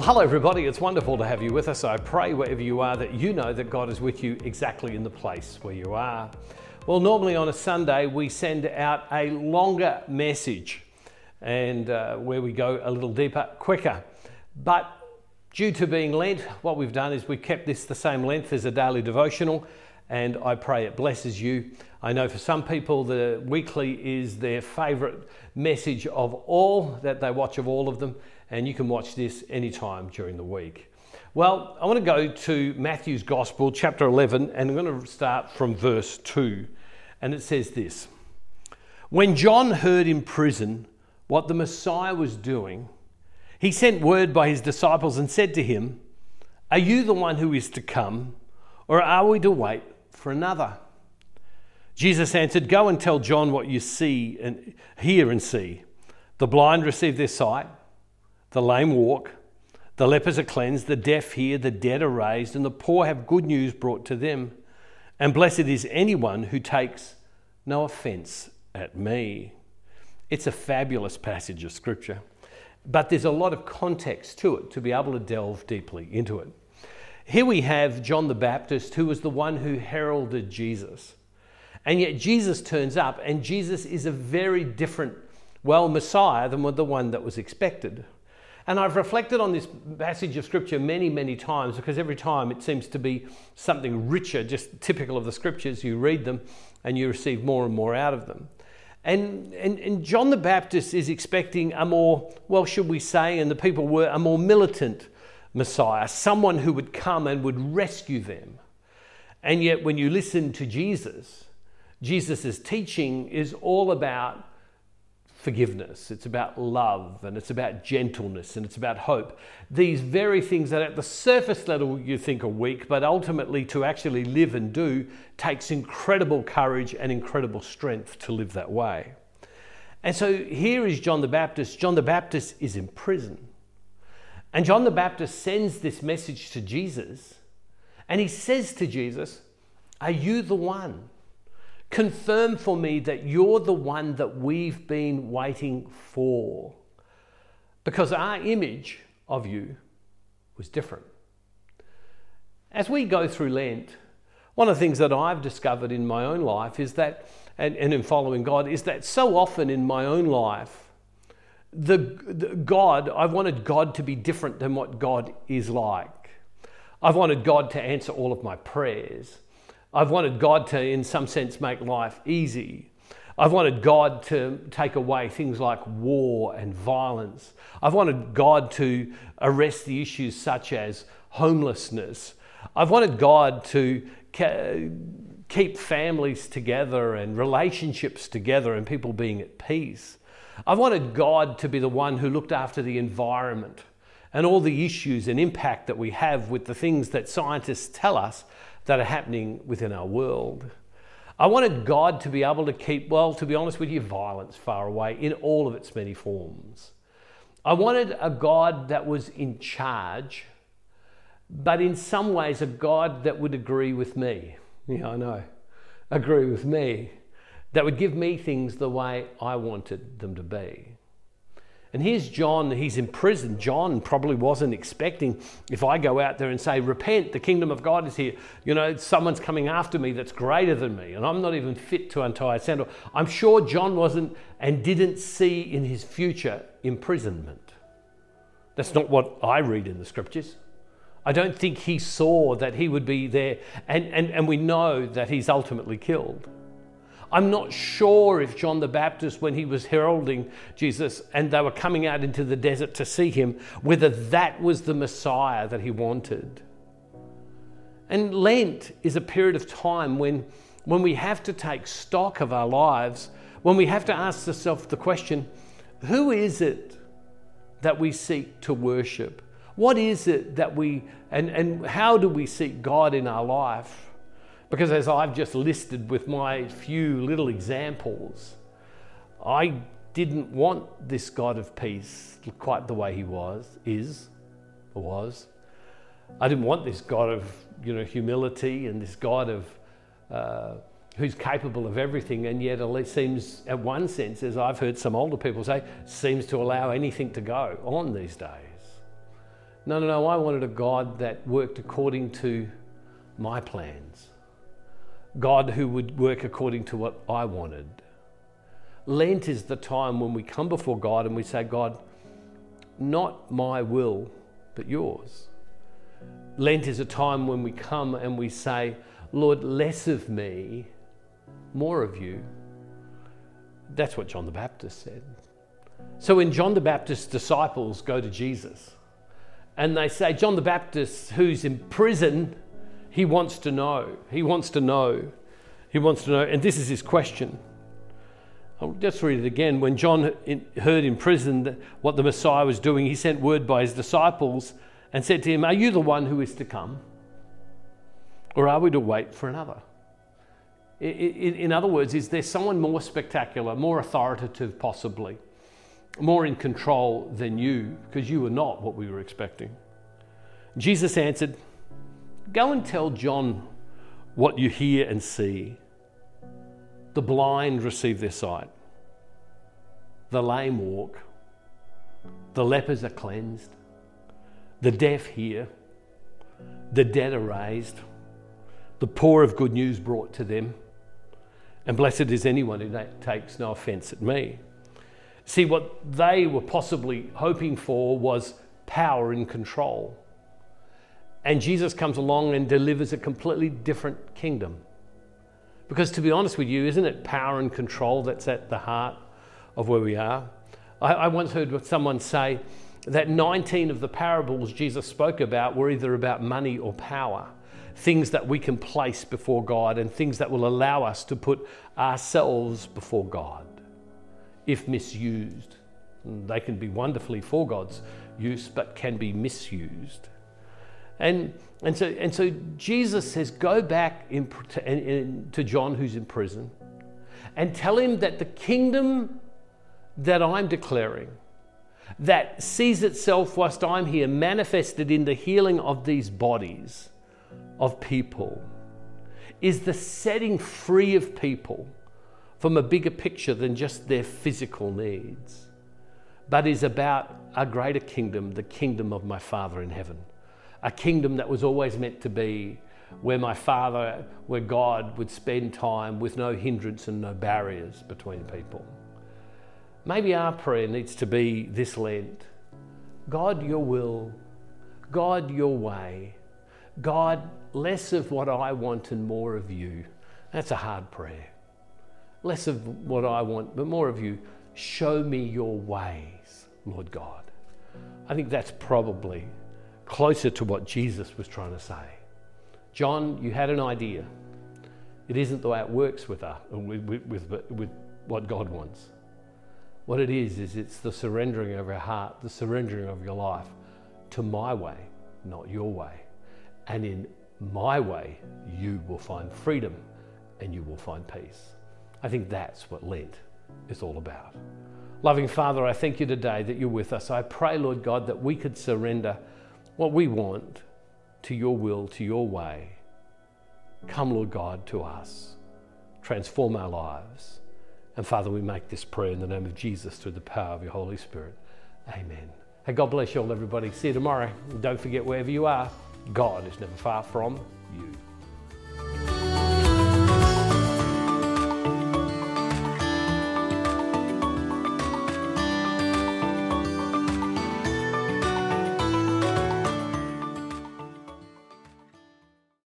Well, hello, everybody. It's wonderful to have you with us. I pray wherever you are that you know that God is with you exactly in the place where you are. Well, normally on a Sunday, we send out a longer message and uh, where we go a little deeper, quicker. But due to being Lent, what we've done is we've kept this the same length as a daily devotional, and I pray it blesses you. I know for some people, the weekly is their favourite message of all that they watch of all of them and you can watch this anytime during the week. Well, I want to go to Matthew's Gospel, chapter 11, and I'm going to start from verse 2. And it says this When John heard in prison what the Messiah was doing, he sent word by his disciples and said to him, Are you the one who is to come, or are we to wait for another? Jesus answered, Go and tell John what you see and hear and see. The blind receive their sight the lame walk, the lepers are cleansed, the deaf hear, the dead are raised, and the poor have good news brought to them. And blessed is anyone who takes no offense at me. It's a fabulous passage of scripture, but there's a lot of context to it to be able to delve deeply into it. Here we have John the Baptist, who was the one who heralded Jesus. And yet Jesus turns up, and Jesus is a very different, well, Messiah than the one that was expected. And I've reflected on this passage of scripture many, many times because every time it seems to be something richer, just typical of the scriptures. You read them and you receive more and more out of them. And, and, and John the Baptist is expecting a more, well, should we say, and the people were, a more militant Messiah, someone who would come and would rescue them. And yet, when you listen to Jesus, Jesus' teaching is all about forgiveness, it's about love, and it's about gentleness, and it's about hope. These very things that at the surface level you think are weak, but ultimately to actually live and do takes incredible courage and incredible strength to live that way. And so here is John the Baptist. John the Baptist is in prison. And John the Baptist sends this message to Jesus, and he says to Jesus, Are you the one? Confirm for me that you're the one that we've been waiting for. Because our image of you was different. As we go through Lent, one of the things that I've discovered in my own life is that, and, and in following God, is that so often in my own life, the, the God, I've wanted God to be different than what God is like. I've wanted God to answer all of my prayers. I've wanted God to, in some sense, make life easy. I've wanted God to take away things like war and violence. I've wanted God to arrest the issues such as homelessness. I've wanted God to keep families together and relationships together and people being at peace. I've wanted God to be the one who looked after the environment and all the issues and impact that we have with the things that scientists tell us that are happening within our world. I wanted God to be able to keep, well, to be honest with you, violence far away in all of its many forms. I wanted a God that was in charge, but in some ways a God that would agree with me. Yeah, I know. Agree with me. That would give me things the way I wanted them to be. And here's John, he's in prison. John probably wasn't expecting if I go out there and say, Repent, the kingdom of God is here. You know, someone's coming after me that's greater than me, and I'm not even fit to untie a sandal. I'm sure John wasn't and didn't see in his future imprisonment. That's not what I read in the scriptures. I don't think he saw that he would be there, and, and, and we know that he's ultimately killed. I'm not sure if John the Baptist, when he was heralding Jesus and they were coming out into the desert to see him, whether that was the Messiah that he wanted. And Lent is a period of time when, when we have to take stock of our lives, when we have to ask ourselves the question who is it that we seek to worship? What is it that we, and, and how do we seek God in our life? Because as I've just listed with my few little examples, I didn't want this God of peace quite the way he was, is, or was. I didn't want this God of you know humility and this God of uh, who's capable of everything, and yet it seems, at one sense, as I've heard some older people say, seems to allow anything to go on these days. No, no, no. I wanted a God that worked according to my plans. God who would work according to what I wanted. Lent is the time when we come before God and we say, God, not my will, but yours. Lent is a time when we come and we say, Lord, less of me, more of you. That's what John the Baptist said. So when John the Baptist's disciples go to Jesus and they say, John the Baptist, who's in prison, he wants to know. He wants to know. He wants to know. And this is his question. I'll just read it again. When John heard in prison what the Messiah was doing, he sent word by his disciples and said to him, Are you the one who is to come? Or are we to wait for another? In other words, is there someone more spectacular, more authoritative, possibly, more in control than you? Because you were not what we were expecting. Jesus answered, Go and tell John what you hear and see. The blind receive their sight, the lame walk, the lepers are cleansed, the deaf hear, the dead are raised, the poor of good news brought to them, and blessed is anyone who takes no offense at me. See, what they were possibly hoping for was power and control. And Jesus comes along and delivers a completely different kingdom. Because to be honest with you, isn't it power and control that's at the heart of where we are? I, I once heard someone say that 19 of the parables Jesus spoke about were either about money or power, things that we can place before God and things that will allow us to put ourselves before God if misused. They can be wonderfully for God's use, but can be misused. And, and, so, and so Jesus says, Go back in, to, in, to John, who's in prison, and tell him that the kingdom that I'm declaring, that sees itself whilst I'm here, manifested in the healing of these bodies of people, is the setting free of people from a bigger picture than just their physical needs, but is about a greater kingdom, the kingdom of my Father in heaven a kingdom that was always meant to be where my Father, where God would spend time with no hindrance and no barriers between people. Maybe our prayer needs to be this Lent God, your will, God, your way, God, less of what I want and more of you. That's a hard prayer. Less of what I want, but more of you. Show me your ways, Lord God. I think that's probably closer to what Jesus was trying to say. John, you had an idea. It isn't the way it works with, uh, us, with, with, with what God wants. What it is, is it's the surrendering of your heart, the surrendering of your life to my way, not your way. And in my way, you will find freedom and you will find peace. I think that's what Lent is all about. Loving Father, I thank you today that you're with us. I pray, Lord God, that we could surrender what we want to your will, to your way. Come, Lord God, to us. Transform our lives. And Father, we make this prayer in the name of Jesus through the power of your Holy Spirit. Amen. Hey, God bless you all, everybody. See you tomorrow. And don't forget, wherever you are, God is never far from you.